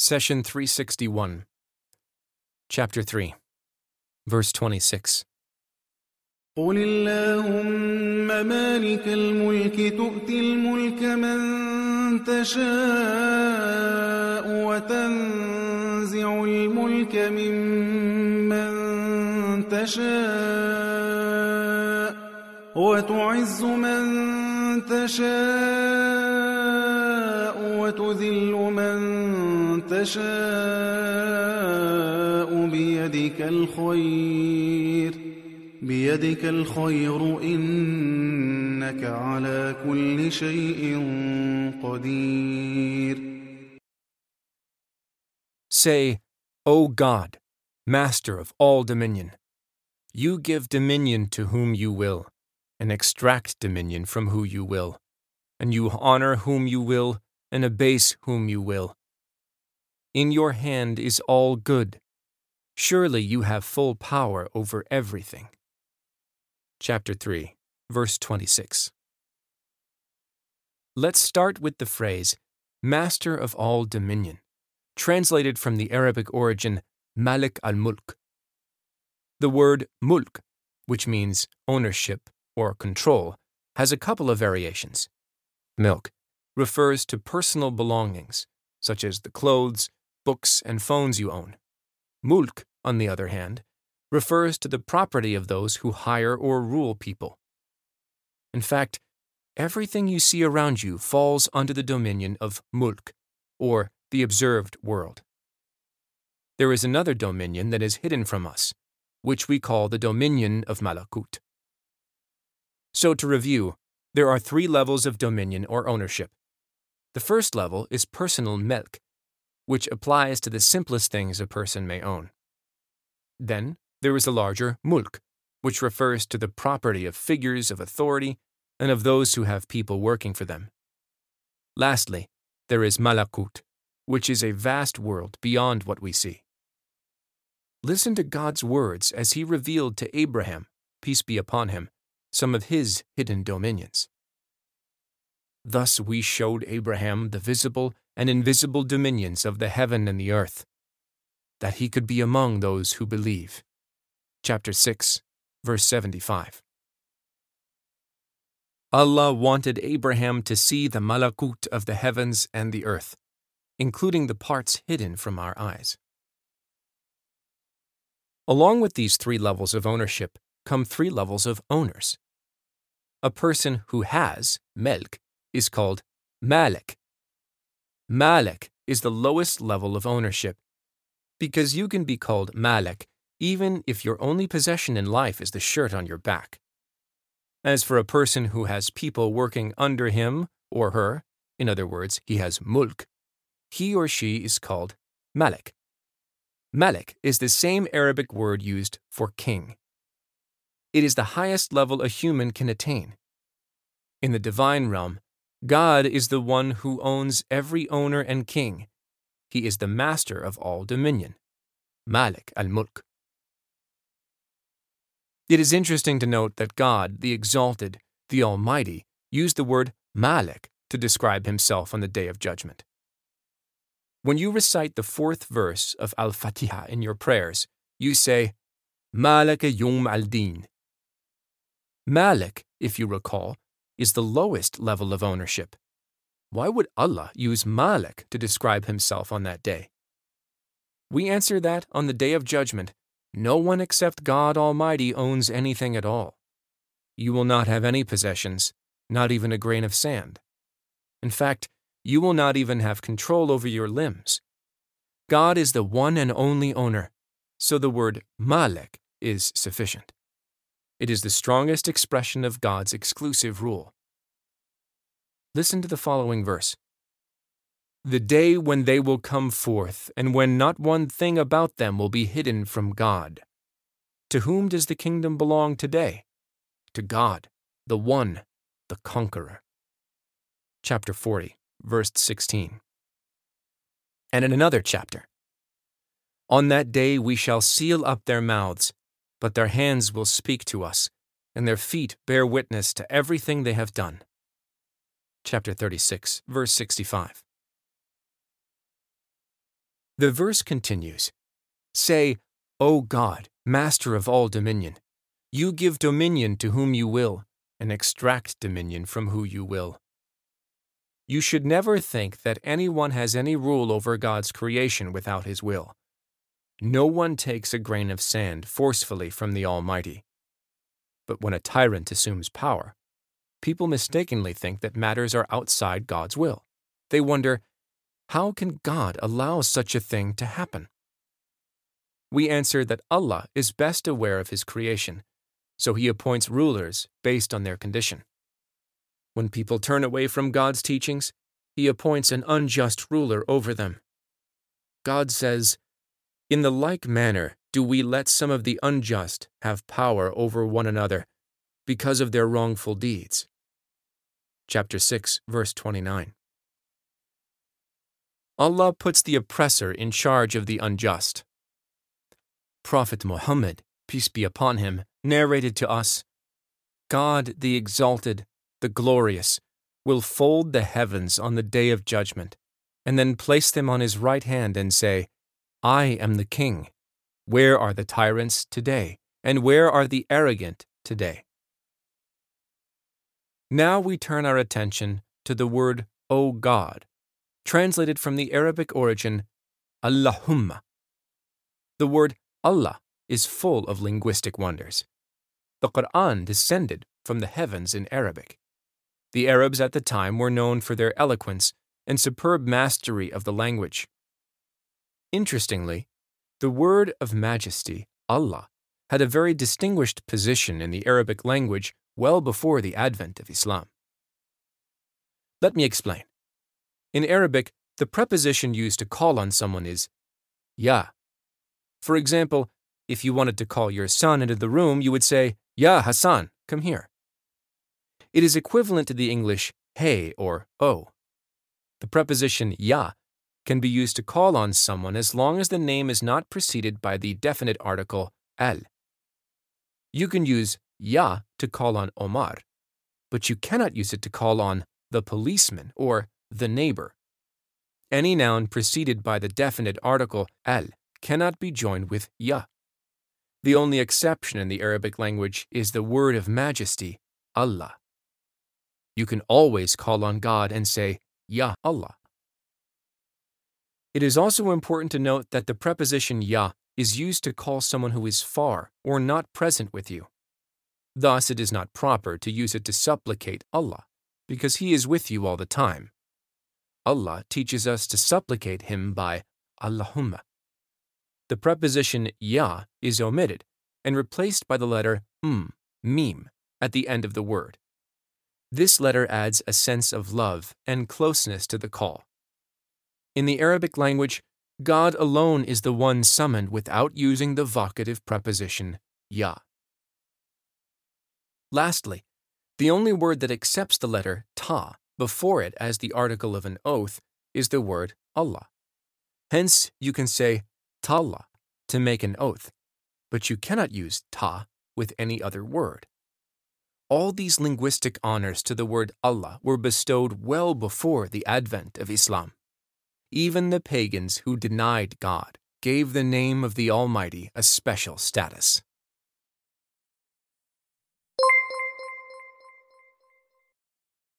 Session 361, Chapter 3, Verse 26. قل اللهم مالك الملك تؤتي الملك من تشاء وتنزع الملك ممن تشاء وتعز من تشاء وتذل من تشاء بيدك الخير بيدك الخير إنك على كل شيء قدير Say, O God, Master of all dominion, you give dominion to whom you will, and extract dominion from who you will, and you honor whom you will, and abase whom you will. In your hand is all good. Surely you have full power over everything. Chapter 3, verse 26. Let's start with the phrase, Master of all dominion, translated from the Arabic origin Malik al Mulk. The word mulk, which means ownership or control, has a couple of variations. Milk refers to personal belongings, such as the clothes, books, and phones you own. Mulk, on the other hand, refers to the property of those who hire or rule people. In fact, everything you see around you falls under the dominion of mulk, or the observed world. There is another dominion that is hidden from us, which we call the dominion of malakut. So, to review, there are three levels of dominion or ownership. The first level is personal melk, which applies to the simplest things a person may own. Then there is the larger mulk, which refers to the property of figures of authority and of those who have people working for them. Lastly, there is malakut, which is a vast world beyond what we see. Listen to God's words as he revealed to Abraham, peace be upon him, some of his hidden dominions. Thus we showed Abraham the visible and invisible dominions of the heaven and the earth, that he could be among those who believe. Chapter 6, verse 75. Allah wanted Abraham to see the malakut of the heavens and the earth, including the parts hidden from our eyes. Along with these three levels of ownership come three levels of owners. A person who has melk is called malik. Malik is the lowest level of ownership because you can be called malik even if your only possession in life is the shirt on your back. As for a person who has people working under him or her, in other words, he has mulk, he or she is called malik. Malik is the same Arabic word used for king. It is the highest level a human can attain. In the divine realm, God is the one who owns every owner and king. He is the master of all dominion. Malik al Mulk. It is interesting to note that God, the Exalted, the Almighty, used the word Malik to describe himself on the Day of Judgment. When you recite the fourth verse of Al Fatiha in your prayers, you say, Malik Yawm al Din. Malik, if you recall, is the lowest level of ownership. Why would Allah use Malik to describe himself on that day? We answer that on the Day of Judgment, no one except God Almighty owns anything at all. You will not have any possessions, not even a grain of sand. In fact, you will not even have control over your limbs. God is the one and only owner, so the word Malik is sufficient. It is the strongest expression of God's exclusive rule. Listen to the following verse The day when they will come forth, and when not one thing about them will be hidden from God. To whom does the kingdom belong today? To God, the One, the Conqueror. Chapter 40, verse 16. And in another chapter, On that day we shall seal up their mouths, but their hands will speak to us, and their feet bear witness to everything they have done. Chapter 36, verse 65. The verse continues Say, O God, Master of all dominion, you give dominion to whom you will, and extract dominion from who you will. You should never think that anyone has any rule over God's creation without his will. No one takes a grain of sand forcefully from the Almighty. But when a tyrant assumes power, people mistakenly think that matters are outside God's will. They wonder, how can God allow such a thing to happen? We answer that Allah is best aware of His creation, so He appoints rulers based on their condition. When people turn away from God's teachings, He appoints an unjust ruler over them. God says, In the like manner do we let some of the unjust have power over one another because of their wrongful deeds. Chapter 6, verse 29. Allah puts the oppressor in charge of the unjust. Prophet Muhammad, peace be upon him, narrated to us God the Exalted, the Glorious, will fold the heavens on the day of judgment, and then place them on his right hand and say, I am the king. Where are the tyrants today? And where are the arrogant today? Now we turn our attention to the word O God, translated from the Arabic origin Allahumma. The word Allah is full of linguistic wonders. The Quran descended from the heavens in Arabic. The Arabs at the time were known for their eloquence and superb mastery of the language. Interestingly, the word of majesty, Allah, had a very distinguished position in the Arabic language well before the advent of Islam. Let me explain. In Arabic, the preposition used to call on someone is ya. For example, if you wanted to call your son into the room, you would say, Ya Hassan, come here. It is equivalent to the English hey or oh. The preposition ya can be used to call on someone as long as the name is not preceded by the definite article al. You can use ya to call on Omar, but you cannot use it to call on the policeman or the neighbor. Any noun preceded by the definite article al cannot be joined with ya. The only exception in the Arabic language is the word of majesty, Allah. You can always call on God and say, Ya Allah. It is also important to note that the preposition Ya is used to call someone who is far or not present with you. Thus, it is not proper to use it to supplicate Allah, because He is with you all the time. Allah teaches us to supplicate Him by Allahumma the preposition ya is omitted and replaced by the letter m, mim, at the end of the word. This letter adds a sense of love and closeness to the call. In the Arabic language, God alone is the one summoned without using the vocative preposition ya. Lastly, the only word that accepts the letter ta before it as the article of an oath is the word Allah. Hence, you can say Tallah to make an oath, but you cannot use ta with any other word. All these linguistic honors to the word Allah were bestowed well before the advent of Islam. Even the pagans who denied God gave the name of the Almighty a special status.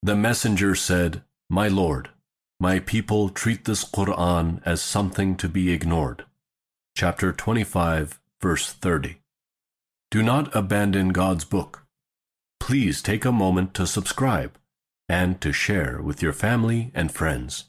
The messenger said, My Lord, my people treat this Quran as something to be ignored. Chapter 25, verse 30. Do not abandon God's book. Please take a moment to subscribe and to share with your family and friends.